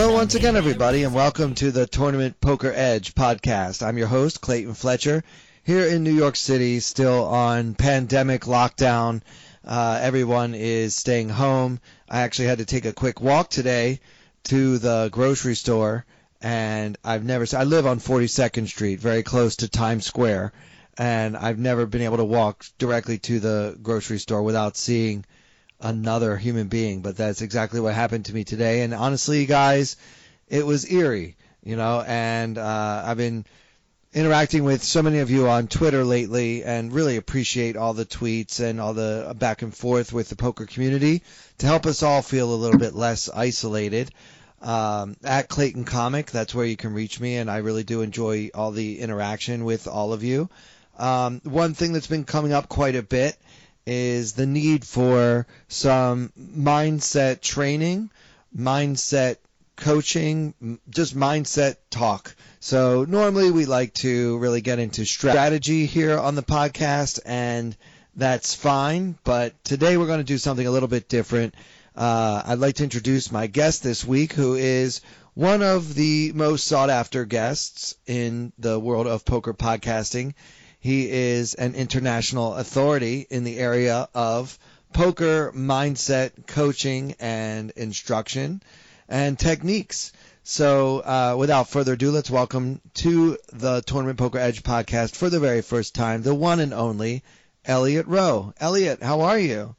Hello, once again, everybody, and welcome to the Tournament Poker Edge podcast. I'm your host, Clayton Fletcher, here in New York City, still on pandemic lockdown. Uh, everyone is staying home. I actually had to take a quick walk today to the grocery store, and I've never. I live on 42nd Street, very close to Times Square, and I've never been able to walk directly to the grocery store without seeing another human being, but that's exactly what happened to me today. And honestly, guys, it was eerie, you know. And uh, I've been interacting with so many of you on Twitter lately, and really appreciate all the tweets and all the back and forth with the poker community to help us all feel a little bit less isolated. Um, at Clayton Comic, that's where you can reach me, and I really do enjoy all the interaction with all of you. Um, one thing that's been coming up quite a bit is the need for some mindset training, mindset coaching, just mindset talk. So normally we like to really get into strategy here on the podcast, and that's fine. But today we're going to do something a little bit different. Uh, I'd like to introduce my guest this week, who is one of the most sought after guests in the world of poker podcasting. He is an international authority in the area of poker mindset coaching and instruction and techniques. So, uh, without further ado, let's welcome to the Tournament Poker Edge podcast for the very first time, the one and only Elliot Roe. Elliot, how are you?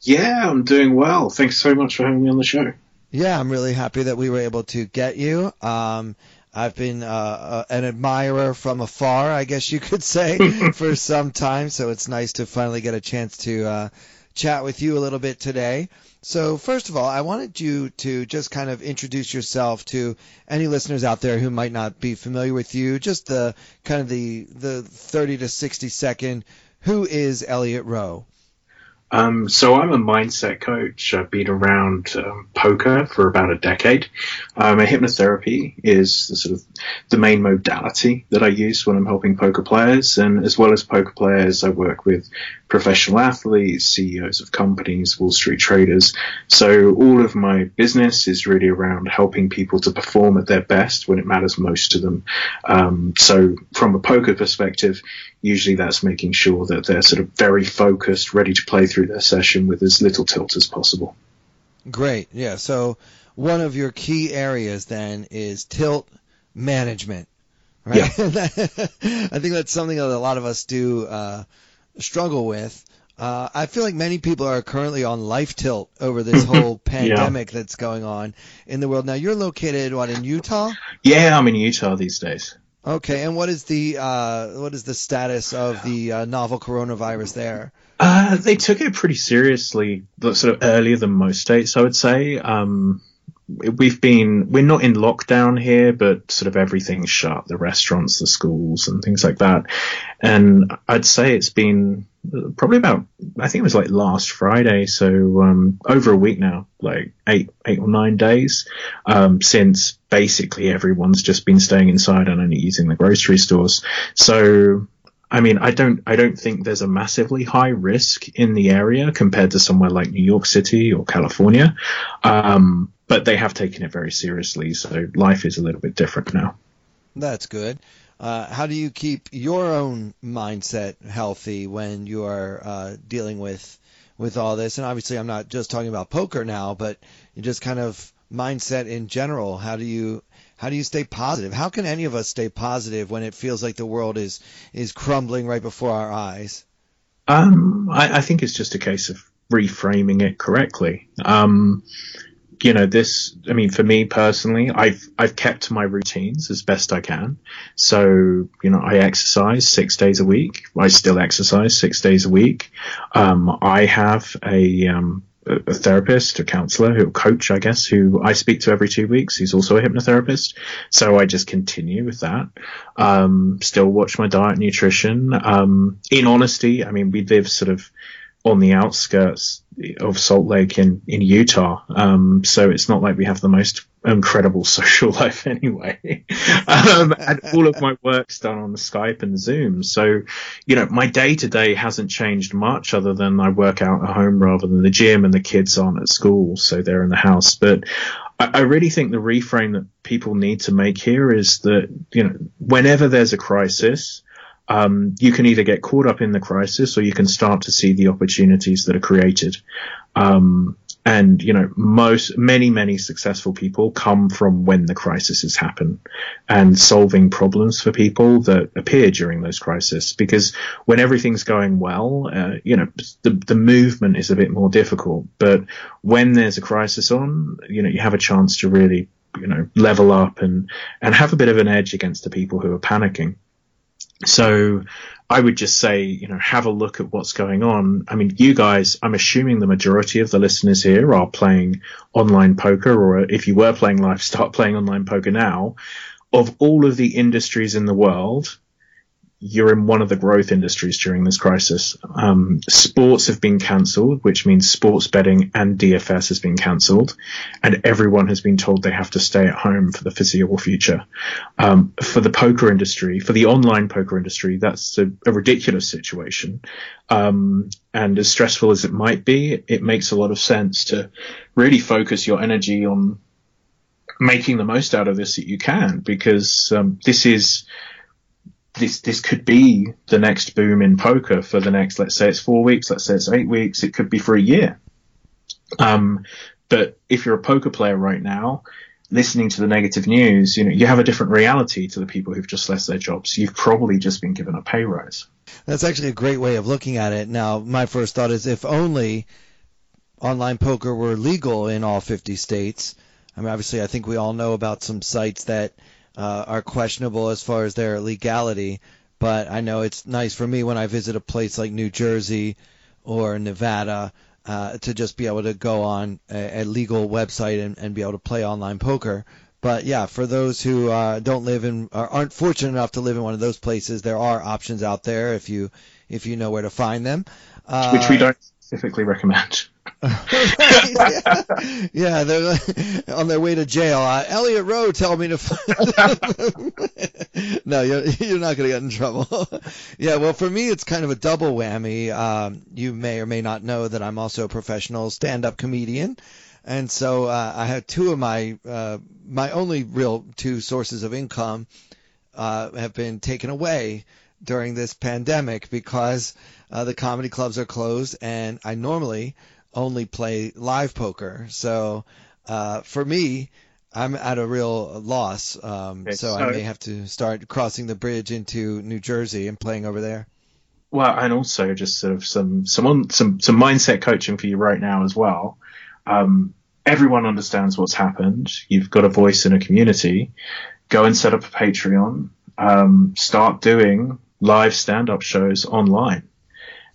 Yeah, I'm doing well. Thanks so much for having me on the show. Yeah, I'm really happy that we were able to get you. Um, I've been uh, uh, an admirer from afar, I guess you could say, for some time. So it's nice to finally get a chance to uh, chat with you a little bit today. So first of all, I wanted you to just kind of introduce yourself to any listeners out there who might not be familiar with you. Just the kind of the the 30 to 60 second. Who is Elliot Roe? Um, so I'm a mindset coach. I've been around um, poker for about a decade. Um, hypnotherapy is the sort of the main modality that I use when I'm helping poker players, and as well as poker players, I work with professional athletes, CEOs of companies, Wall Street traders. So all of my business is really around helping people to perform at their best when it matters most to them. Um, so from a poker perspective, usually that's making sure that they're sort of very focused, ready to play through their session with as little tilt as possible. Great. Yeah. So one of your key areas then is tilt management. Right. Yeah. I think that's something that a lot of us do uh, struggle with. Uh, I feel like many people are currently on life tilt over this whole pandemic yeah. that's going on in the world. Now, you're located what in Utah? Yeah, I'm in Utah these days. Okay, and what is the uh, what is the status of the uh, novel coronavirus there? Uh, they took it pretty seriously, sort of earlier than most states, I would say. Um, we've been we're not in lockdown here, but sort of everything's shut, the restaurants, the schools, and things like that. And I'd say it's been probably about I think it was like last Friday, so um, over a week now, like eight eight or nine days um, since basically everyone's just been staying inside and only using the grocery stores. So I mean, I don't, I don't think there's a massively high risk in the area compared to somewhere like New York City or California. Um, but they have taken it very seriously, so life is a little bit different now. That's good. Uh, how do you keep your own mindset healthy when you are uh, dealing with with all this? And obviously, I'm not just talking about poker now, but just kind of mindset in general. How do you how do you stay positive? How can any of us stay positive when it feels like the world is is crumbling right before our eyes? Um, I, I think it's just a case of reframing it correctly. Um, you know, this, I mean, for me personally, I've, I've kept my routines as best I can. So, you know, I exercise six days a week. I still exercise six days a week. Um, I have a, um, a therapist, a counselor, who a coach, I guess, who I speak to every two weeks. He's also a hypnotherapist. So I just continue with that. Um, still watch my diet, nutrition. Um, in honesty, I mean, we live sort of on the outskirts of Salt Lake in, in Utah. Um, so it's not like we have the most incredible social life anyway. um, and all of my work's done on Skype and Zoom. So, you know, my day to day hasn't changed much other than I work out at home rather than the gym and the kids aren't at school. So they're in the house. But I, I really think the reframe that people need to make here is that, you know, whenever there's a crisis, um, you can either get caught up in the crisis or you can start to see the opportunities that are created. Um, and you know, most many many successful people come from when the crises happen, and solving problems for people that appear during those crises. Because when everything's going well, uh, you know, the the movement is a bit more difficult. But when there's a crisis on, you know, you have a chance to really you know level up and and have a bit of an edge against the people who are panicking. So I would just say, you know, have a look at what's going on. I mean, you guys, I'm assuming the majority of the listeners here are playing online poker, or if you were playing live, start playing online poker now. Of all of the industries in the world, you're in one of the growth industries during this crisis. Um, sports have been cancelled, which means sports betting and DFS has been cancelled, and everyone has been told they have to stay at home for the foreseeable future. Um, for the poker industry, for the online poker industry, that's a, a ridiculous situation. Um, and as stressful as it might be, it makes a lot of sense to really focus your energy on making the most out of this that you can, because um, this is this this could be the next boom in poker for the next let's say it's four weeks let's say it's eight weeks it could be for a year. Um, but if you're a poker player right now listening to the negative news you know you have a different reality to the people who've just lost their jobs. You've probably just been given a pay rise. That's actually a great way of looking at it. Now my first thought is if only online poker were legal in all 50 states i mean obviously i think we all know about some sites that uh, are questionable as far as their legality. But I know it's nice for me when I visit a place like New Jersey or Nevada uh, to just be able to go on a, a legal website and, and, be able to play online poker. But yeah, for those who uh, don't live in or aren't fortunate enough to live in one of those places, there are options out there if you if you know where to find them. Which we uh, don't specifically recommend. yeah, they're on their way to jail. Uh, Elliot Roe told me to. no, you're, you're not going to get in trouble. yeah, well, for me, it's kind of a double whammy. Um, you may or may not know that I'm also a professional stand-up comedian, and so uh, I have two of my uh, my only real two sources of income uh, have been taken away during this pandemic because uh, the comedy clubs are closed, and I normally only play live poker. So uh, for me, I'm at a real loss. Um, okay, so, so I may have to start crossing the bridge into New Jersey and playing over there. Well, and also just sort of some some some some mindset coaching for you right now as well. Um, everyone understands what's happened. You've got a voice in a community. Go and set up a Patreon. Um, start doing live stand-up shows online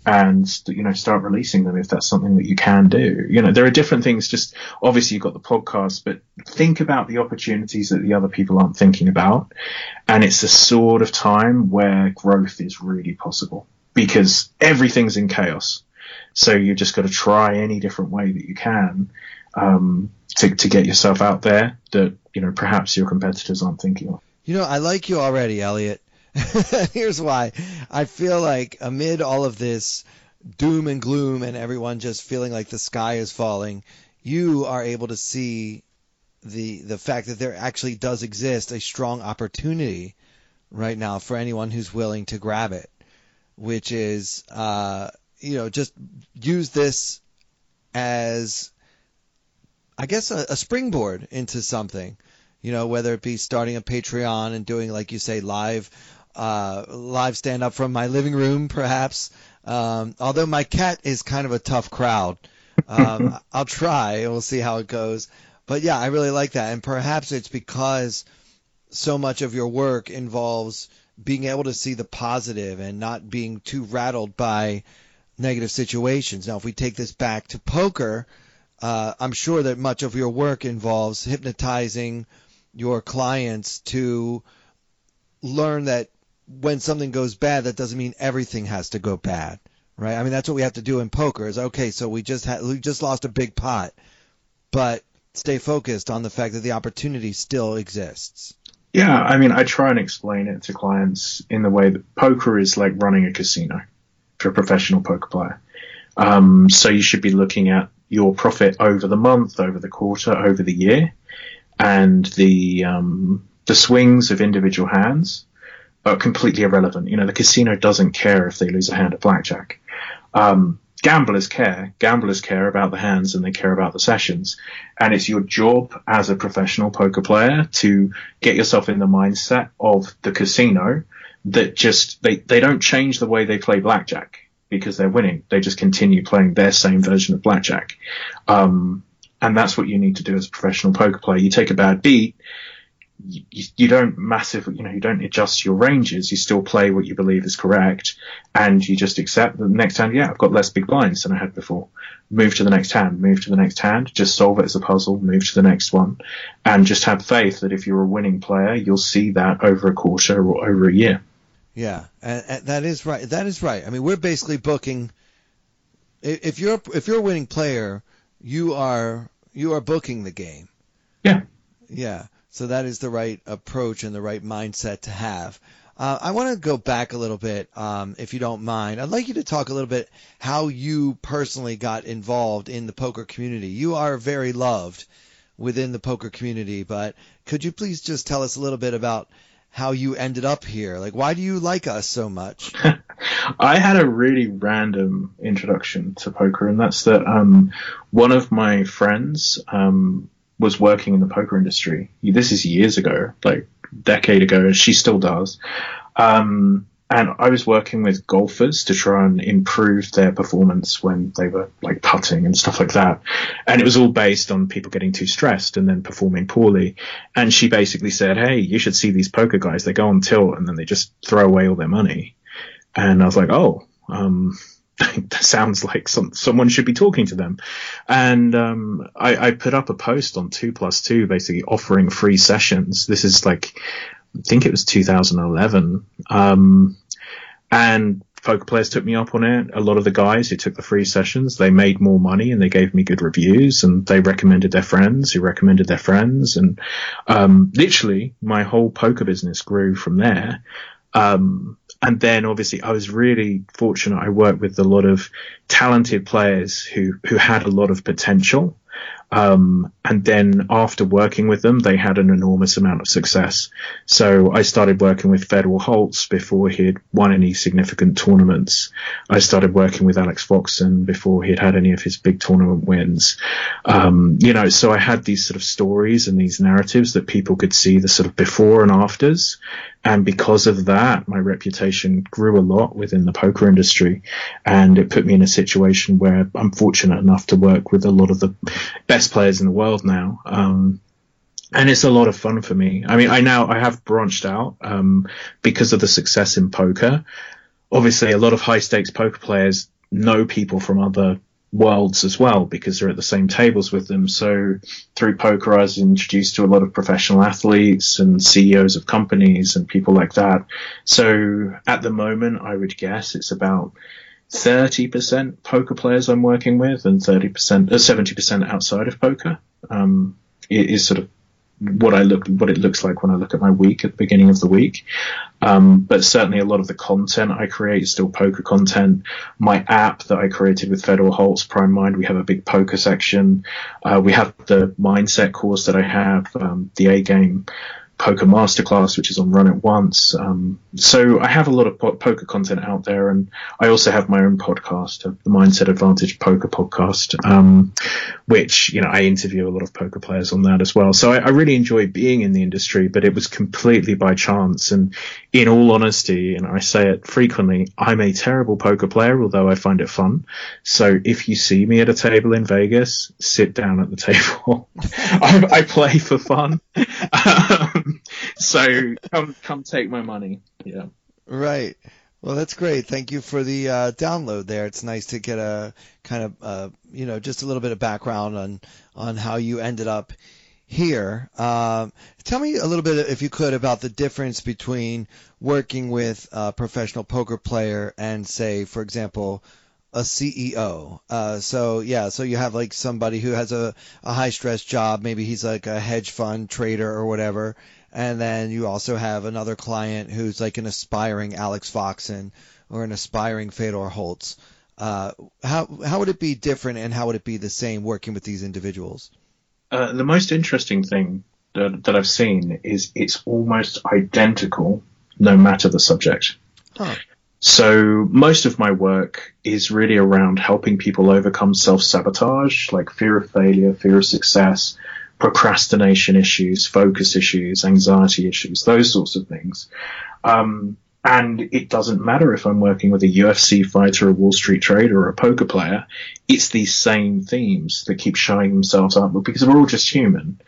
and you know start releasing them if that's something that you can do. You know there are different things just obviously you've got the podcast but think about the opportunities that the other people aren't thinking about. And it's the sort of time where growth is really possible because everything's in chaos. So you've just got to try any different way that you can um, to, to get yourself out there that you know perhaps your competitors aren't thinking of. You know i like you already elliot Here's why. I feel like amid all of this doom and gloom and everyone just feeling like the sky is falling, you are able to see the the fact that there actually does exist a strong opportunity right now for anyone who's willing to grab it, which is uh, you know just use this as I guess a, a springboard into something. You know, whether it be starting a Patreon and doing, like you say, live uh, live stand up from my living room, perhaps. Um, although my cat is kind of a tough crowd. Um, I'll try. We'll see how it goes. But yeah, I really like that. And perhaps it's because so much of your work involves being able to see the positive and not being too rattled by negative situations. Now, if we take this back to poker, uh, I'm sure that much of your work involves hypnotizing your clients to learn that when something goes bad, that doesn't mean everything has to go bad, right? I mean, that's what we have to do in poker. Is okay, so we just had we just lost a big pot, but stay focused on the fact that the opportunity still exists. Yeah, I mean, I try and explain it to clients in the way that poker is like running a casino for a professional poker player. Um, so you should be looking at your profit over the month, over the quarter, over the year, and the um, the swings of individual hands are completely irrelevant. You know, the casino doesn't care if they lose a hand at blackjack. Um, gamblers care. Gamblers care about the hands and they care about the sessions. And it's your job as a professional poker player to get yourself in the mindset of the casino that just they, they don't change the way they play blackjack because they're winning. They just continue playing their same version of blackjack. Um, and that's what you need to do as a professional poker player. You take a bad beat, you, you don't massively, you know, you don't adjust your ranges. You still play what you believe is correct, and you just accept that the next hand. Yeah, I've got less big blinds than I had before. Move to the next hand. Move to the next hand. Just solve it as a puzzle. Move to the next one, and just have faith that if you're a winning player, you'll see that over a quarter or over a year. Yeah, and, and that is right. That is right. I mean, we're basically booking. If you're if you're a winning player, you are you are booking the game. Yeah. Yeah. So that is the right approach and the right mindset to have. Uh, I want to go back a little bit, um, if you don't mind. I'd like you to talk a little bit how you personally got involved in the poker community. You are very loved within the poker community, but could you please just tell us a little bit about how you ended up here? Like, why do you like us so much? I had a really random introduction to poker, and that's that um, one of my friends um, was working in the poker industry. This is years ago, like decade ago. She still does. Um, and I was working with golfers to try and improve their performance when they were like putting and stuff like that. And it was all based on people getting too stressed and then performing poorly. And she basically said, Hey, you should see these poker guys. They go on tilt and then they just throw away all their money. And I was like, Oh, um, that sounds like some, someone should be talking to them. And um, I, I, put up a post on two plus two, basically offering free sessions. This is like, I think it was 2011. Um, and poker players took me up on it. A lot of the guys who took the free sessions, they made more money and they gave me good reviews and they recommended their friends who recommended their friends. And um, literally, my whole poker business grew from there. Um, and then obviously I was really fortunate. I worked with a lot of talented players who, who had a lot of potential. Um, and then after working with them, they had an enormous amount of success. So I started working with Fedor Holz before he had won any significant tournaments. I started working with Alex Foxen before he had had any of his big tournament wins. Um, you know, so I had these sort of stories and these narratives that people could see the sort of before and afters. And because of that, my reputation grew a lot within the poker industry. And it put me in a situation where I'm fortunate enough to work with a lot of the best players in the world now. Um, and it's a lot of fun for me. I mean, I now, I have branched out, um, because of the success in poker. Obviously, a lot of high stakes poker players know people from other worlds as well because they're at the same tables with them. So through poker, I was introduced to a lot of professional athletes and CEOs of companies and people like that. So at the moment, I would guess it's about 30% poker players I'm working with and 30%, uh, 70% outside of poker. Um, is sort of what I look, what it looks like when I look at my week at the beginning of the week. Um, but certainly a lot of the content I create is still poker content. My app that I created with Fedor Holz Primed Mind, we have a big poker section. Uh, we have the mindset course that I have, um, the A game poker masterclass, which is on Run It Once. Um, so I have a lot of po- poker content out there, and I also have my own podcast, uh, the Mindset Advantage Poker Podcast, um, which you know I interview a lot of poker players on that as well. So I, I, really enjoy being in the industry, but it was completely by chance. And in all honesty, and I say it frequently, I'm a terrible poker player, although I find it fun. So if you see me at a table in Vegas, sit down at the table. I, I, play for fun. Um, so come come take my money. Yeah. Right. Well, that's great. Thank you for the uh, download there. It's nice to get a kind of, uh, you know, just a little bit of background on on how you ended up here. Um, tell me a little bit, if you could, about the difference between working with a professional poker player and, say, for example, a CEO. Uh, so yeah, so you have like somebody who has a, a high stress job. Maybe he's like a hedge fund trader or whatever. And then you also have another client who's like an aspiring Alex Foxen or an aspiring Fedor Holz. Uh, how how would it be different, and how would it be the same working with these individuals? Uh, the most interesting thing that, that I've seen is it's almost identical, no matter the subject. Huh. So most of my work is really around helping people overcome self-sabotage, like fear of failure, fear of success, procrastination issues, focus issues, anxiety issues, those sorts of things. Um, and it doesn't matter if I'm working with a UFC fighter, a Wall Street trader, or a poker player. It's these same themes that keep showing themselves up because we're all just human.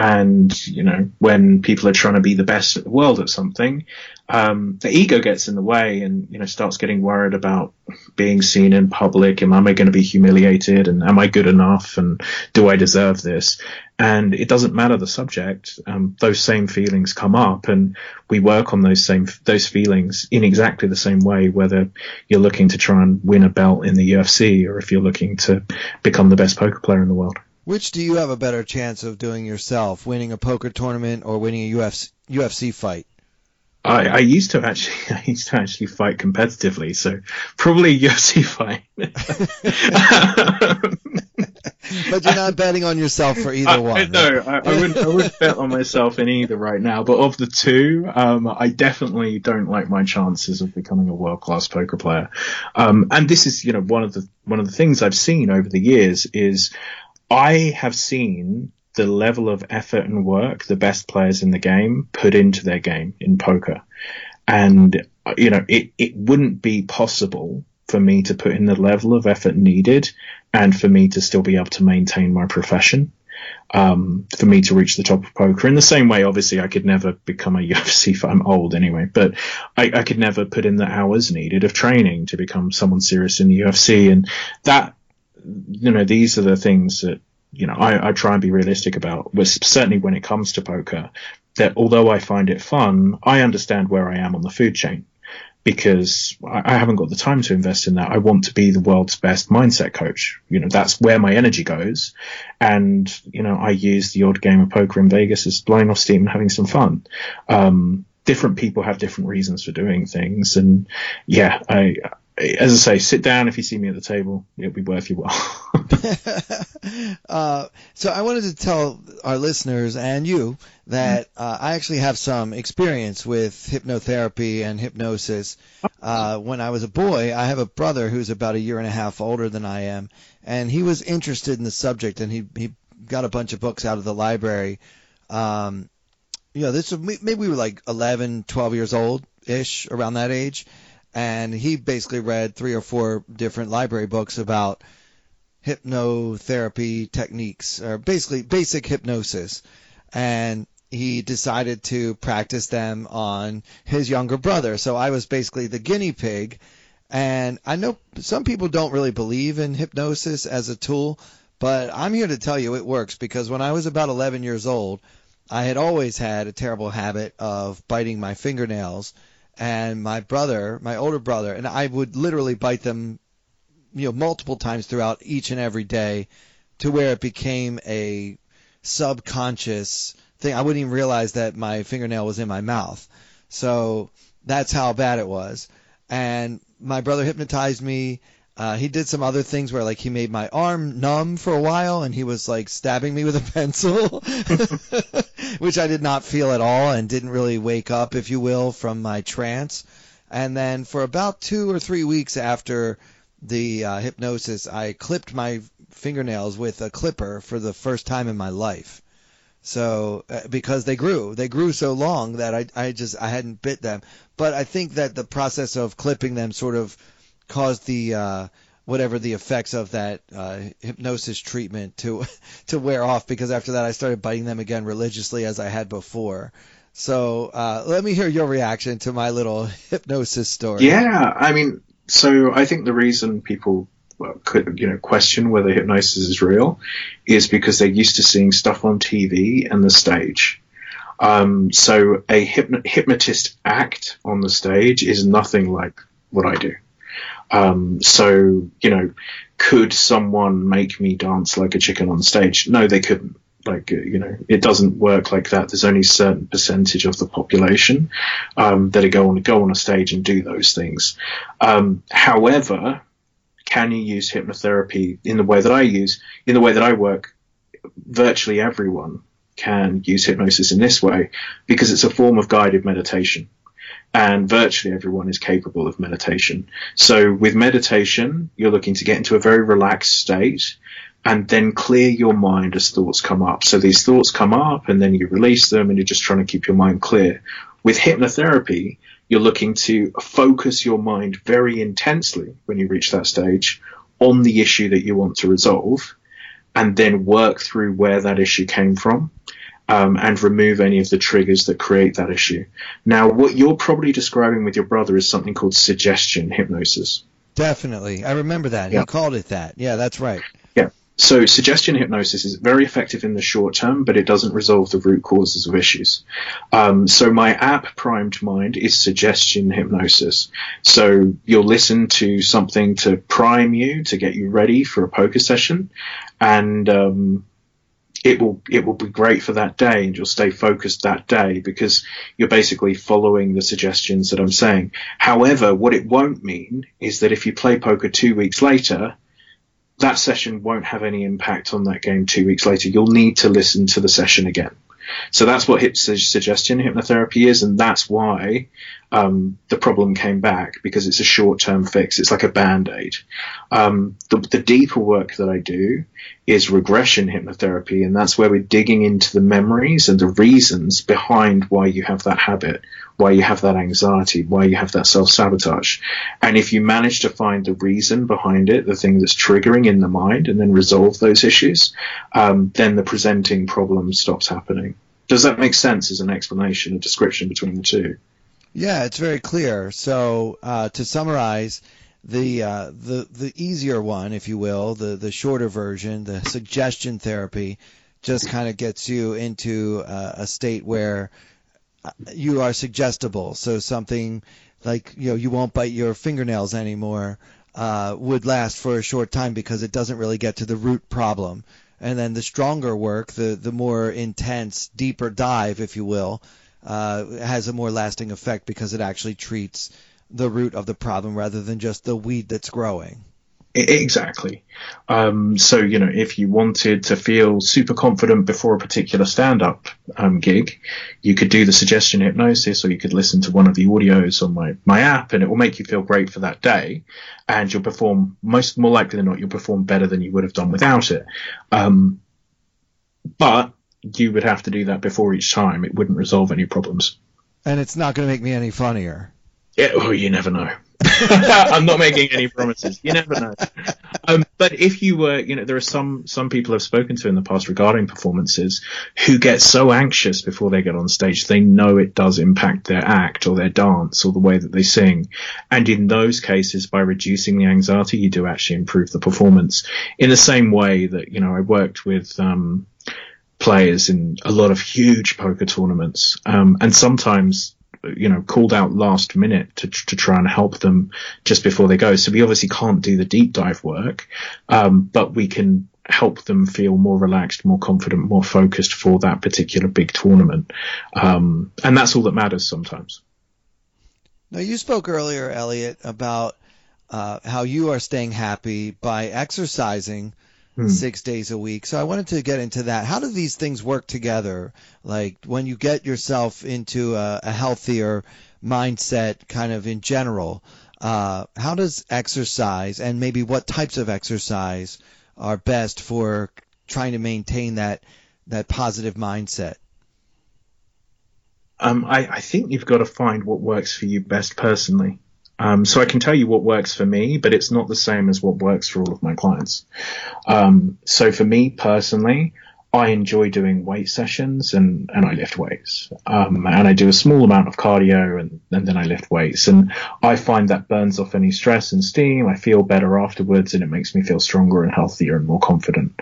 And, you know, when people are trying to be the best at the world at something, um, the ego gets in the way and, you know, starts getting worried about being seen in public am I going to be humiliated and am I good enough and do I deserve this? And it doesn't matter the subject. Um, those same feelings come up and we work on those same, those feelings in exactly the same way, whether you're looking to try and win a belt in the UFC or if you're looking to become the best poker player in the world. Which do you have a better chance of doing yourself, winning a poker tournament or winning a UFC, UFC fight? I, I used to actually, I used to actually fight competitively, so probably UFC fight. but you're not betting on yourself for either I, one. No, right? I, I, wouldn't. I wouldn't bet on myself in either right now. But of the two, um, I definitely don't like my chances of becoming a world class poker player. Um, and this is, you know, one of the one of the things I've seen over the years is I have seen the level of effort and work the best players in the game put into their game in poker. And, you know, it, it wouldn't be possible for me to put in the level of effort needed and for me to still be able to maintain my profession. Um, for me to reach the top of poker in the same way, obviously I could never become a UFC if I'm old anyway, but I, I could never put in the hours needed of training to become someone serious in the UFC. And that, you know, these are the things that you know, I, I try and be realistic about, certainly when it comes to poker, that although I find it fun, I understand where I am on the food chain because I, I haven't got the time to invest in that. I want to be the world's best mindset coach. You know, that's where my energy goes. And, you know, I use the odd game of poker in Vegas as blowing off steam and having some fun. Um, different people have different reasons for doing things. And yeah, I, as I say, sit down if you see me at the table. It'll be worth your while. uh, so I wanted to tell our listeners and you that uh, I actually have some experience with hypnotherapy and hypnosis. Uh, when I was a boy, I have a brother who's about a year and a half older than I am, and he was interested in the subject, and he he got a bunch of books out of the library. Um, you know, this maybe we were like 11, 12 years old ish, around that age and he basically read three or four different library books about hypnotherapy techniques or basically basic hypnosis. And he decided to practice them on his younger brother. So i was basically the guinea pig. And i know some people don't really believe in hypnosis as a tool but i'm here to tell you it works because when i was about 11 years old i had always had a terrible habit of biting my fingernails and my brother, my older brother, and I would literally bite them, you know, multiple times throughout each and every day, to where it became a subconscious thing. I wouldn't even realize that my fingernail was in my mouth. So that's how bad it was. And my brother hypnotized me uh, he did some other things where like he made my arm numb for a while and he was like stabbing me with a pencil, which I did not feel at all and didn't really wake up, if you will, from my trance. And then for about two or three weeks after the uh, hypnosis, I clipped my fingernails with a clipper for the first time in my life. So uh, because they grew, they grew so long that I I just I hadn't bit them. But I think that the process of clipping them sort of caused the uh, whatever the effects of that uh, hypnosis treatment to to wear off because after that I started biting them again religiously as I had before. So uh, let me hear your reaction to my little hypnosis story. Yeah, I mean, so I think the reason people well, could you know question whether hypnosis is real is because they're used to seeing stuff on TV and the stage. Um, so a hypno- hypnotist act on the stage is nothing like what I do. Um, so you know, could someone make me dance like a chicken on stage? No, they couldn't. Like you know, it doesn't work like that. There's only a certain percentage of the population um, that are going to go on a stage and do those things. Um, however, can you use hypnotherapy in the way that I use, in the way that I work? Virtually everyone can use hypnosis in this way because it's a form of guided meditation. And virtually everyone is capable of meditation. So with meditation, you're looking to get into a very relaxed state and then clear your mind as thoughts come up. So these thoughts come up and then you release them and you're just trying to keep your mind clear. With hypnotherapy, you're looking to focus your mind very intensely when you reach that stage on the issue that you want to resolve and then work through where that issue came from um, and remove any of the triggers that create that issue. Now, what you're probably describing with your brother is something called suggestion hypnosis. Definitely. I remember that. Yeah. He called it that. Yeah, that's right. Yeah. So suggestion hypnosis is very effective in the short term, but it doesn't resolve the root causes of issues. Um, so my app Primed Mind is suggestion hypnosis. So you'll listen to something to prime you to get you ready for a poker session, and um, it will it will be great for that day, and you'll stay focused that day because you're basically following the suggestions that I'm saying. However, what it won't mean is that if you play poker two weeks later that session won't have any impact on that game two weeks later. You'll need to listen to the session again. So that's what hip suggestion hypnotherapy is, and that's why um, the problem came back because it's a short-term fix. It's like a band-aid. Um, the, the, deeper work that I do is regression hypnotherapy, and that's where we're digging into the memories and the reasons behind why you have that habit, why you have that anxiety, why you have that self-sabotage. And if you manage to find the reason behind it, the thing that's triggering in the mind, and then resolve those issues, um, then the presenting problem stops happening. Does that make sense as an explanation, a description between the two? Yeah, it's very clear. So uh, to summarize, the uh, the the easier one, if you will, the the shorter version, the suggestion therapy, just kind of gets you into uh, a state where uh, you are suggestible. So something like you know you won't bite your fingernails anymore uh, would last for a short time because it doesn't really get to the root problem. And then the stronger work, the the more intense, deeper dive, if you will, uh, has a more lasting effect because it actually treats the root of the problem rather than just the weed that's growing. Exactly. Um, so, you know, if you wanted to feel super confident before a particular stand up um, gig, you could do the suggestion hypnosis or you could listen to one of the audios on my, my app and it will make you feel great for that day. And you'll perform, most more likely than not, you'll perform better than you would have done without it. Um, but you would have to do that before each time. It wouldn't resolve any problems. And it's not going to make me any funnier. Yeah, oh, you never know. I'm not making any promises. You never know. Um, but if you were, you know, there are some some people I've spoken to in the past regarding performances who get so anxious before they get on stage, they know it does impact their act or their dance or the way that they sing. And in those cases, by reducing the anxiety, you do actually improve the performance. In the same way that, you know, I worked with um, players in a lot of huge poker tournaments, um, and sometimes you know, called out last minute to, to try and help them just before they go. So we obviously can't do the deep dive work, um, but we can help them feel more relaxed, more confident, more focused for that particular big tournament. Um, and that's all that matters sometimes. Now, you spoke earlier, Elliot, about uh, how you are staying happy by exercising Hmm. six days a week. So I wanted to get into that. How do these things work together? Like when you get yourself into a, a healthier mindset, kind of in general, uh, how does exercise and maybe what types of exercise are best for trying to maintain that that positive mindset? Um, I, I think you've got to find what works for you best personally. Um, so I can tell you what works for me, but it's not the same as what works for all of my clients. Um, so for me personally, I enjoy doing weight sessions and, and I lift weights. Um, and I do a small amount of cardio and, and then I lift weights. And I find that burns off any stress and steam. I feel better afterwards and it makes me feel stronger and healthier and more confident.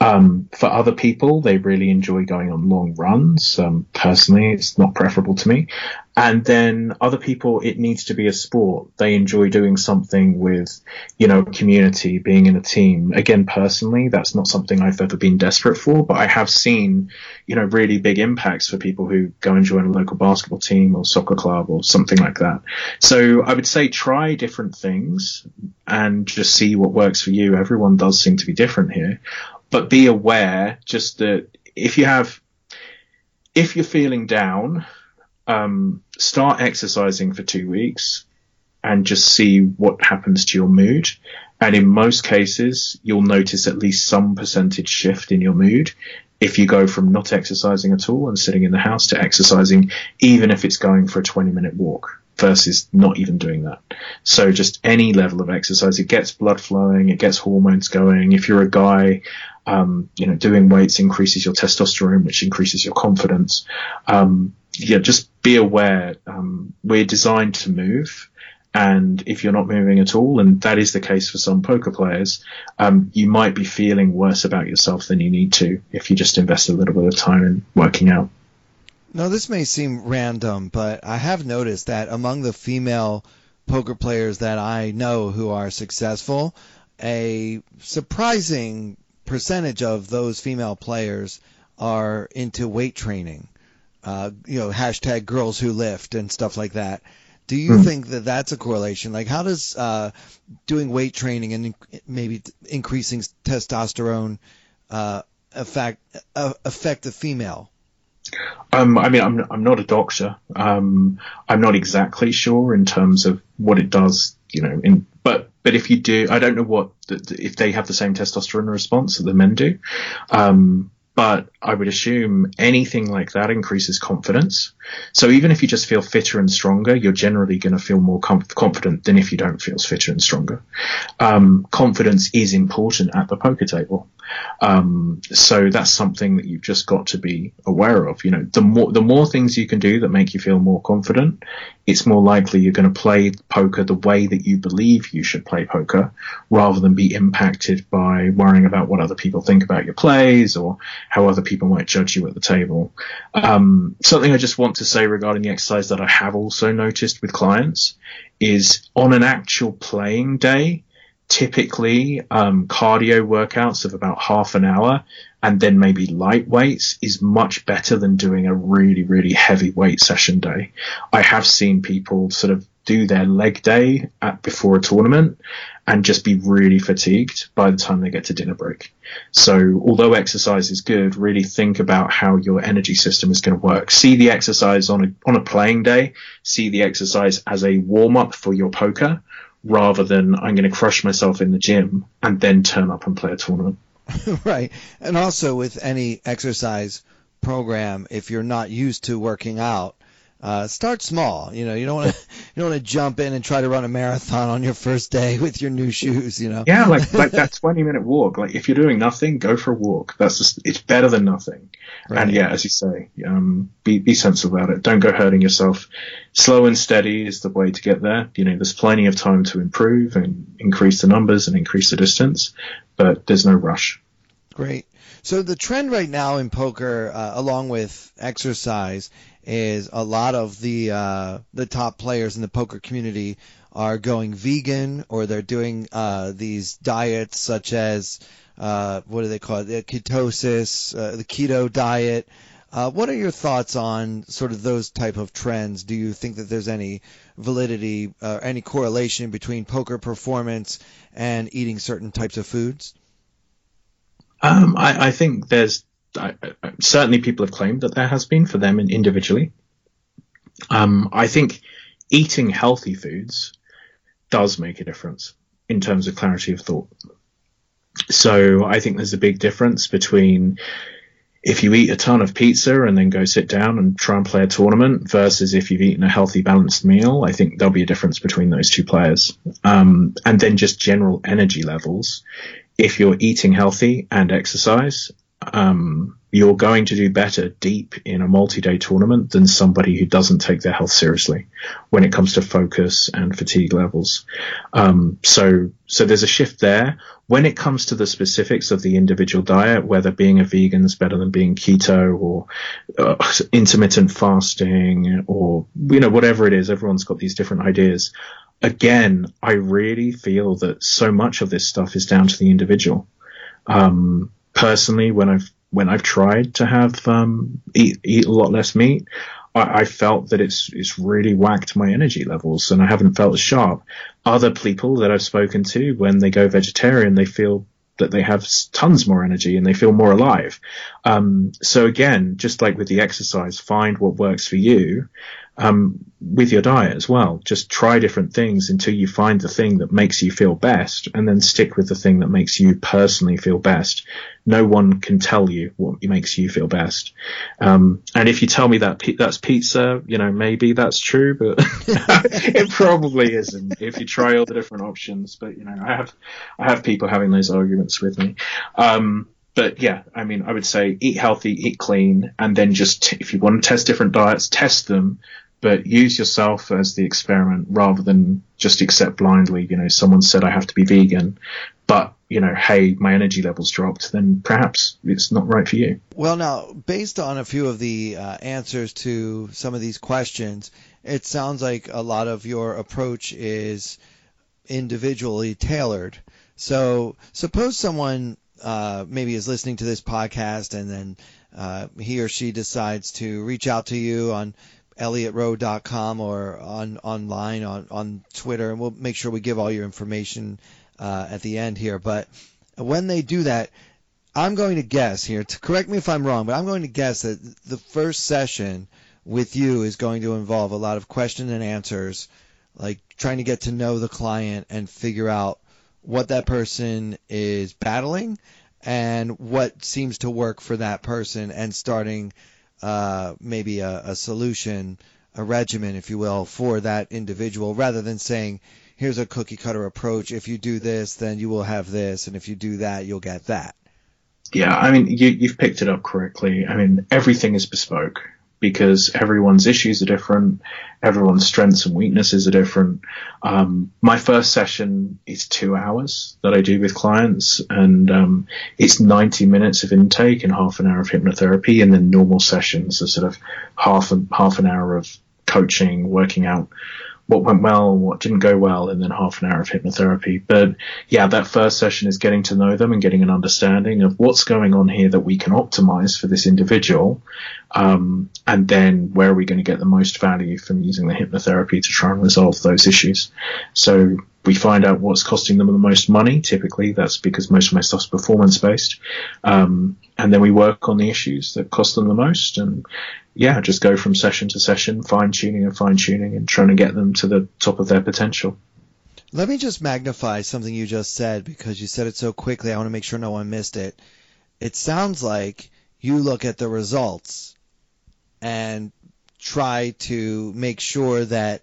Um, for other people, they really enjoy going on long runs. Um, personally, it's not preferable to me. And then other people, it needs to be a sport. They enjoy doing something with, you know, community, being in a team. Again, personally, that's not something I've ever been desperate for, but I have seen, you know, really big impacts for people who go and join a local basketball team or soccer club or something like that. So I would say try different things and just see what works for you. Everyone does seem to be different here, but be aware just that if you have, if you're feeling down, um, start exercising for two weeks and just see what happens to your mood. And in most cases, you'll notice at least some percentage shift in your mood if you go from not exercising at all and sitting in the house to exercising, even if it's going for a 20 minute walk versus not even doing that. So just any level of exercise, it gets blood flowing, it gets hormones going. If you're a guy, um, you know, doing weights increases your testosterone, which increases your confidence. Um, yeah, just be aware. Um, we're designed to move. And if you're not moving at all, and that is the case for some poker players, um, you might be feeling worse about yourself than you need to if you just invest a little bit of time in working out. Now, this may seem random, but I have noticed that among the female poker players that I know who are successful, a surprising percentage of those female players are into weight training uh, you know, hashtag girls who lift and stuff like that. Do you mm. think that that's a correlation? Like, how does uh, doing weight training and maybe increasing testosterone uh, affect uh, affect the female? Um, I mean, I'm I'm not a doctor. Um, I'm not exactly sure in terms of what it does. You know, in but but if you do, I don't know what if they have the same testosterone response that the men do. Um, but I would assume anything like that increases confidence. So even if you just feel fitter and stronger, you're generally going to feel more com- confident than if you don't feel fitter and stronger. Um, confidence is important at the poker table. Um, so that's something that you've just got to be aware of. You know, the more the more things you can do that make you feel more confident, it's more likely you're going to play poker the way that you believe you should play poker, rather than be impacted by worrying about what other people think about your plays or how other people might judge you at the table. Um, something I just want to say regarding the exercise that I have also noticed with clients is on an actual playing day typically um, cardio workouts of about half an hour and then maybe light weights is much better than doing a really, really heavy weight session day. I have seen people sort of do their leg day at before a tournament and just be really fatigued by the time they get to dinner break. So although exercise is good, really think about how your energy system is going to work. See the exercise on a, on a playing day, see the exercise as a warm up for your poker rather than I'm going to crush myself in the gym and then turn up and play a tournament. right. And also with any exercise program, if you're not used to working out, uh, start small. You know, you don't want to you don't want to jump in and try to run a marathon on your first day with your new shoes. You know. Yeah, like like that twenty minute walk. Like if you're doing nothing, go for a walk. That's just it's better than nothing. Right. And yeah, as you say, um, be be sensible about it. Don't go hurting yourself. Slow and steady is the way to get there. You know, there's plenty of time to improve and increase the numbers and increase the distance, but there's no rush. Great. So the trend right now in poker, uh, along with exercise, is a lot of the uh, the top players in the poker community are going vegan or they're doing uh, these diets such as uh, what do they call it? The ketosis, uh, the keto diet. Uh, what are your thoughts on sort of those type of trends? Do you think that there's any validity, uh, any correlation between poker performance and eating certain types of foods? Um, I, I, think there's I, certainly people have claimed that there has been for them individually. Um, I think eating healthy foods does make a difference in terms of clarity of thought. So I think there's a big difference between if you eat a ton of pizza and then go sit down and try and play a tournament versus if you've eaten a healthy, balanced meal, I think there'll be a difference between those two players. Um, and then just general energy levels. If you're eating healthy and exercise, um, you're going to do better deep in a multi-day tournament than somebody who doesn't take their health seriously when it comes to focus and fatigue levels. Um, so, so there's a shift there. When it comes to the specifics of the individual diet, whether being a vegan is better than being keto or uh, intermittent fasting or, you know, whatever it is, everyone's got these different ideas. Again, I really feel that so much of this stuff is down to the individual. Um, personally, when I've when I've tried to have um, eat eat a lot less meat, I, I, felt that it's it's really whacked my energy levels, and I haven't felt as sharp. Other people that I've spoken to, when they go vegetarian, they feel that they have tons more energy and they feel more alive. Um, so again, just like with the exercise, find what works for you um, with your diet as well. Just try different things until you find the thing that makes you feel best, and then stick with the thing that makes you personally feel best. No one can tell you what makes you feel best. Um, and if you tell me that that's pizza, you know maybe that's true, but it probably isn't. If you try all the different options, but you know I have I have people having those arguments with me. Um, but yeah, I mean, I would say eat healthy, eat clean, and then just if you want to test different diets, test them, but use yourself as the experiment rather than just accept blindly. You know, someone said I have to be vegan, but you know, hey, my energy levels dropped, then perhaps it's not right for you. Well, now, based on a few of the uh, answers to some of these questions, it sounds like a lot of your approach is individually tailored. So, suppose someone uh, maybe is listening to this podcast and then uh, he or she decides to reach out to you on elliotroe.com or on online on, on Twitter, and we'll make sure we give all your information uh, at the end here. But when they do that, I'm going to guess here, to correct me if I'm wrong, but I'm going to guess that the first session with you is going to involve a lot of question and answers, like trying to get to know the client and figure out what that person is battling and what seems to work for that person and starting uh, maybe a, a solution, a regimen, if you will, for that individual rather than saying, here's a cookie cutter approach. If you do this, then you will have this. And if you do that, you'll get that. Yeah, I mean, you, you've picked it up correctly. I mean, everything is bespoke because everyone's issues are different, everyone's strengths and weaknesses are different. Um, my first session is two hours that I do with clients, and um, it's 90 minutes of intake and half an hour of hypnotherapy, and then normal sessions are sort of half half an hour of coaching, working out what went well, and what didn't go well, and then half an hour of hypnotherapy. But yeah, that first session is getting to know them and getting an understanding of what's going on here that we can optimize for this individual. Um, and then where are we going to get the most value from using the hypnotherapy to try and resolve those issues? So we find out what's costing them the most money. Typically, that's because most of my stuff's performance based. Um, and then we work on the issues that cost them the most. And yeah, just go from session to session, fine tuning and fine tuning and trying to get them to the top of their potential. Let me just magnify something you just said because you said it so quickly. I want to make sure no one missed it. It sounds like you look at the results and try to make sure that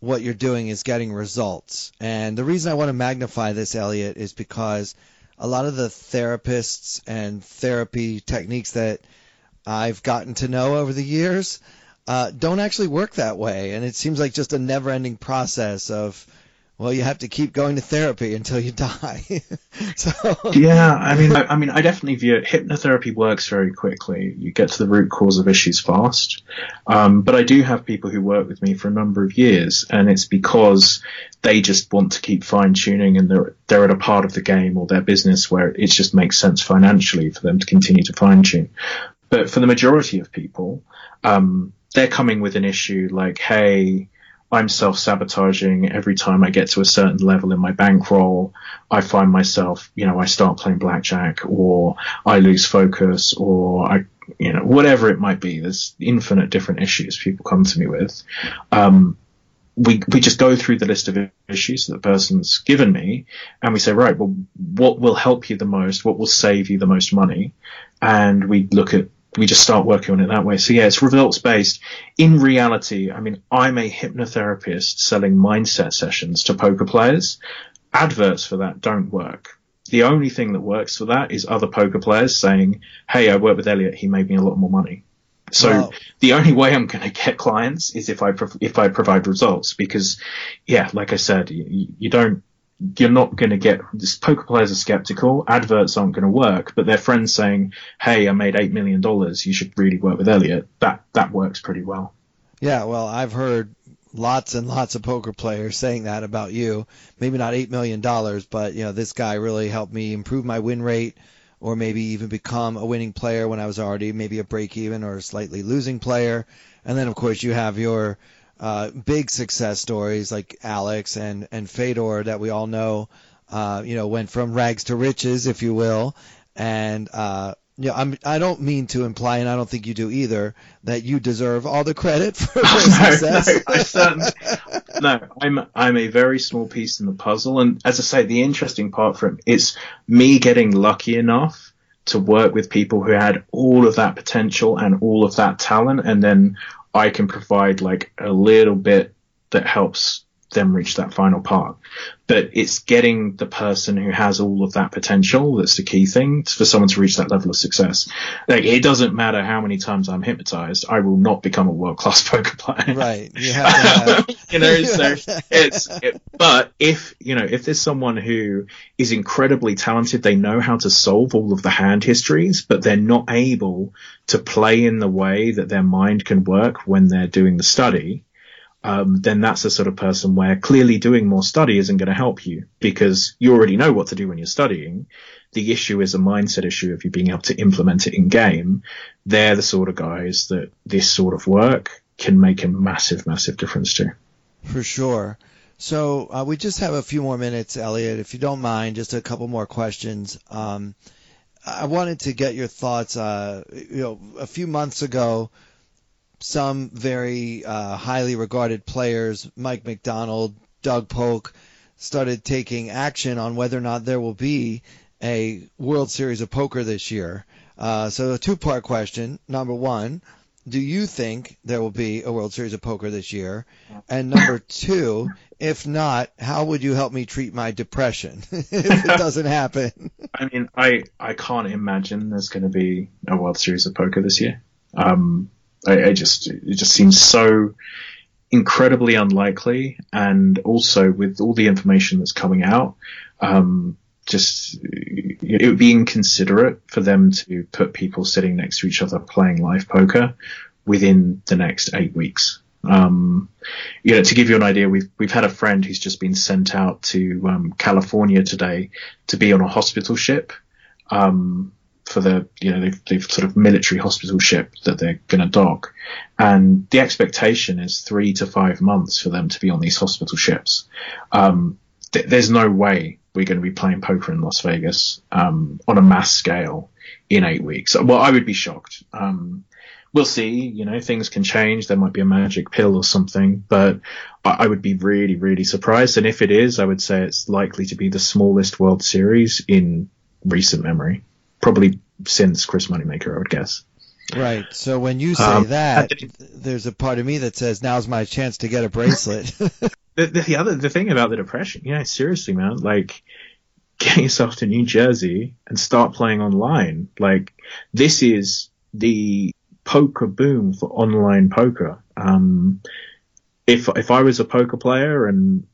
what you're doing is getting results. And the reason I want to magnify this, Elliot, is because a lot of the therapists and therapy techniques that I've gotten to know over the years uh, don't actually work that way. And it seems like just a never ending process of well, you have to keep going to therapy until you die. so yeah, I mean, I, I, mean, I definitely view it. Hypnotherapy works very quickly. You get to the root cause of issues fast. Um, but I do have people who work with me for a number of years, and it's because they just want to keep fine tuning, and they're they're at a part of the game or their business where it just makes sense financially for them to continue to fine tune. But for the majority of people, um, they're coming with an issue like, hey I'm self sabotaging every time I get to a certain level in my bankroll. I find myself, you know, I start playing blackjack or I lose focus or I, you know, whatever it might be. There's infinite different issues people come to me with. Um, we, we just go through the list of issues that the person's given me and we say, right, well, what will help you the most? What will save you the most money? And we look at we just start working on it that way. So yeah, it's results based. In reality, I mean, I'm a hypnotherapist selling mindset sessions to poker players. Adverts for that don't work. the only thing that works for that is other poker players saying, "Hey, I work with Elliot. He made me a lot more money." So wow. the only way I'm going to get clients is if I if I provide results because, yeah, like I said, you, you don't you're not going to get this poker players are skeptical adverts aren't going to work but their friends saying hey i made eight million dollars you should really work with elliot. That that works pretty well. Yeah well i've heard lots and lots of poker players saying that about you. Maybe not eight million dollars but you know this guy really helped me improve my win rate or maybe even become a winning player when i was already maybe a break even or a slightly losing player. And then of course you have your uh, big success stories like Alex and and Fedor that we all know, uh, you know, went from rags to riches, if you will, and uh, you know, I'm I don't mean to imply, and I don't think you do either, that you deserve all the credit for no, success. No, I certainly, no, I'm I'm a very small piece in the puzzle, and as I say, the interesting part from it's me getting lucky enough to work with people who had all of that potential and all of that talent, and then I can provide like a little bit that helps them reach that final part. But it's getting the person who has all of that potential that's the key thing for someone to reach that level of success. Like it doesn't matter how many times I'm hypnotized, I will not become a world class poker player. Right. You, have you know, so it's it, but if you know if there's someone who is incredibly talented, they know how to solve all of the hand histories, but they're not able to play in the way that their mind can work when they're doing the study um, then that's the sort of person where clearly doing more study isn't going to help you because you already know what to do when you're studying. The issue is a mindset issue of you being able to implement it in game. They're the sort of guys that this sort of work can make a massive, massive difference to. For sure. So uh, we just have a few more minutes, Elliot. If you don't mind, just a couple more questions. Um, I wanted to get your thoughts. Uh, you know, a few months ago, some very uh, highly regarded players, Mike McDonald, Doug Polk, started taking action on whether or not there will be a World Series of Poker this year. Uh, so a two-part question. Number one, do you think there will be a World Series of Poker this year? And number two, if not, how would you help me treat my depression if it doesn't happen? I mean, I I can't imagine there's going to be a World Series of Poker this year. Um, I, I just it just seems so incredibly unlikely, and also with all the information that's coming out, um, just it would be inconsiderate for them to put people sitting next to each other playing live poker within the next eight weeks. Um, you know, to give you an idea, we've we've had a friend who's just been sent out to um, California today to be on a hospital ship. Um, for the you know they've, they've sort of military hospital ship that they're going to dock, and the expectation is three to five months for them to be on these hospital ships. Um, th- there's no way we're going to be playing poker in Las Vegas um, on a mass scale in eight weeks. Well, I would be shocked. Um, we'll see. You know, things can change. There might be a magic pill or something, but I, I would be really, really surprised. And if it is, I would say it's likely to be the smallest World Series in recent memory probably since Chris Moneymaker, I would guess. Right. So when you say um, that, there's a part of me that says now's my chance to get a bracelet. the, the, the, other the thing about the depression, you know, seriously, man, like get yourself to New Jersey and start playing online. Like this is the poker boom for online poker. Um, if if I was a poker player and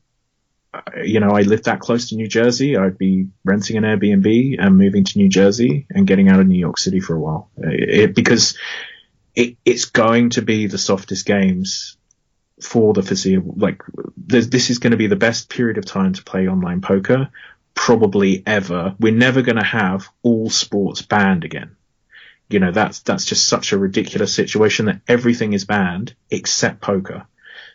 you know, I lived that close to New Jersey, I'd be renting an Airbnb and moving to New Jersey and getting out of New York City for a while. It, because it, it's going to be the softest games for the foreseeable. Like, this is going to be the best period of time to play online poker, probably ever. We're never going to have all sports banned again. You know, that's, that's just such a ridiculous situation that everything is banned except poker.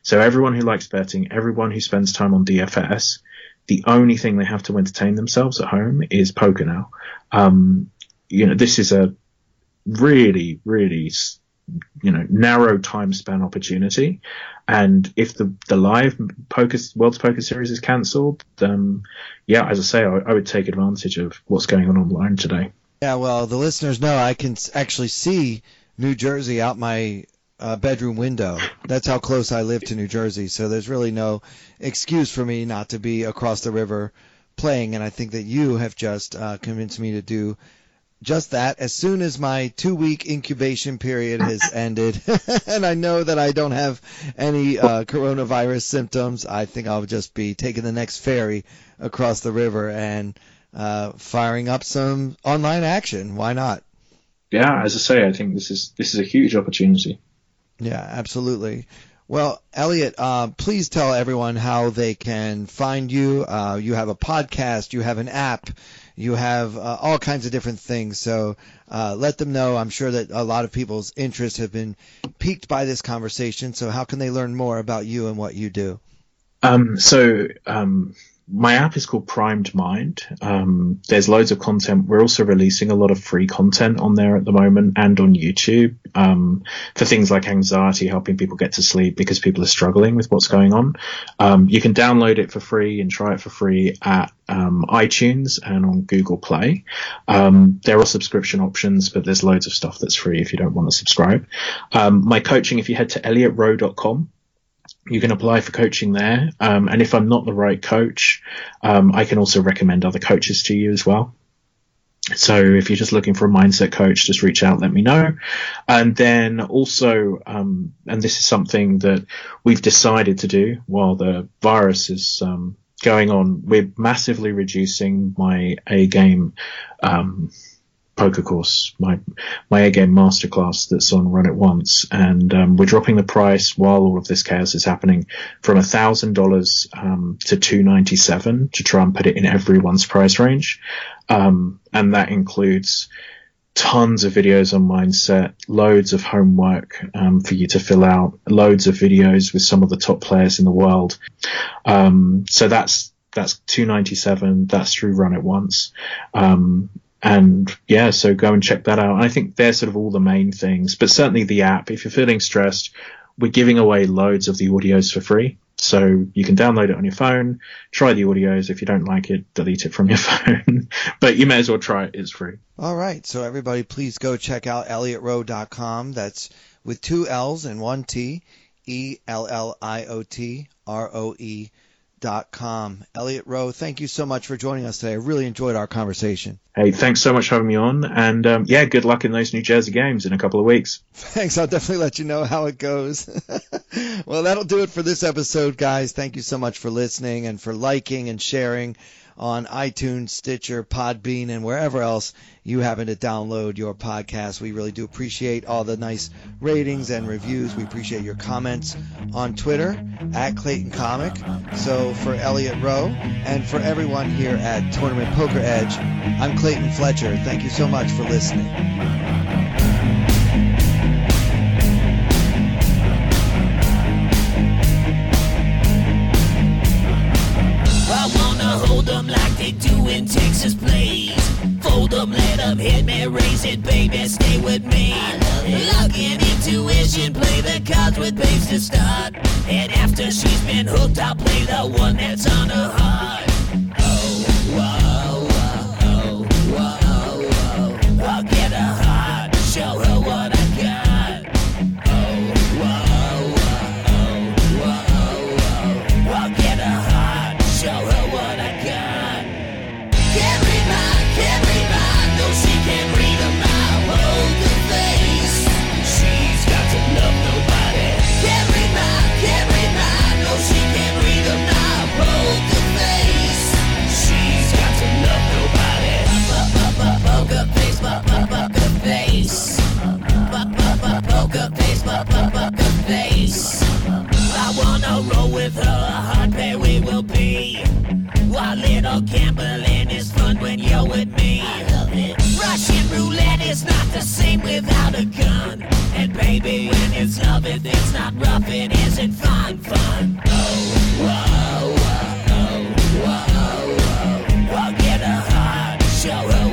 So everyone who likes betting, everyone who spends time on DFS, the only thing they have to entertain themselves at home is poker now. Um, you know, this is a really, really, you know, narrow time span opportunity. And if the, the live poker, World's Poker Series is cancelled, um, yeah, as I say, I, I would take advantage of what's going on online today. Yeah, well, the listeners know I can actually see New Jersey out my uh, bedroom window. That's how close I live to New Jersey. So there's really no excuse for me not to be across the river playing, and I think that you have just uh, convinced me to do just that. As soon as my two week incubation period has ended, and I know that I don't have any uh, coronavirus symptoms, I think I'll just be taking the next ferry across the river and uh, firing up some online action. Why not? Yeah, as I say, I think this is this is a huge opportunity. Yeah, absolutely. Well, Elliot, uh, please tell everyone how they can find you. Uh, you have a podcast, you have an app, you have uh, all kinds of different things. So uh, let them know. I'm sure that a lot of people's interests have been piqued by this conversation. So how can they learn more about you and what you do? Um, so um, my app is called Primed Mind. Um, there's loads of content. We're also releasing a lot of free content on there at the moment and on YouTube um, for things like anxiety, helping people get to sleep because people are struggling with what's going on. Um, you can download it for free and try it for free at um, iTunes and on Google Play. Um, there are subscription options, but there's loads of stuff that's free if you don't want to subscribe. Um, my coaching, if you head to elliotroe.com, you can apply for coaching there. Um, and if I'm not the right coach, um, I can also recommend other coaches to you as well. So if you're just looking for a mindset coach, just reach out, let me know. And then also, um, and this is something that we've decided to do while the virus is um, going on, we're massively reducing my A game um, poker course, my my A game masterclass that's on Run It Once, and um, we're dropping the price while all of this chaos is happening from a thousand dollars um, to two ninety seven to try and put it in everyone's price range, um, and that includes tons of videos on mindset, loads of homework um, for you to fill out, loads of videos with some of the top players in the world. Um, so that's that's 297. That's through Run It Once. Um, and yeah, so go and check that out. I think they're sort of all the main things, but certainly the app. If you're feeling stressed, we're giving away loads of the audios for free. So you can download it on your phone, try the audios. If you don't like it, delete it from your phone. but you may as well try it. It's free. All right. So everybody, please go check out elliotroe.com. That's with two L's and one T. E L L I O T R O E com. Elliot Roe, thank you so much for joining us today. I really enjoyed our conversation. Hey, thanks so much for having me on. And um, yeah, good luck in those New Jersey games in a couple of weeks. Thanks. I'll definitely let you know how it goes. well, that'll do it for this episode, guys. Thank you so much for listening and for liking and sharing on iTunes, Stitcher, Podbean, and wherever else you happen to download your podcast. We really do appreciate all the nice ratings and reviews. We appreciate your comments on Twitter at Clayton Comic. So for Elliot Roe and for everyone here at Tournament Poker Edge, I'm Clayton Fletcher. Thank you so much for listening. They do in Texas Plays. Fold them, let them hit me, raise it, baby, stay with me. Luck and intuition, play the cards with babes to start. And after she's been hooked, I'll play the one that's on her heart. with her husband we will be. While little gambling is fun when you're with me. Russian roulette is not the same without a gun. And baby, when it's loving, it's not rough, it isn't fun, fun. Oh, whoa, whoa, oh, whoa, whoa, whoa. Well, get a heart, show her.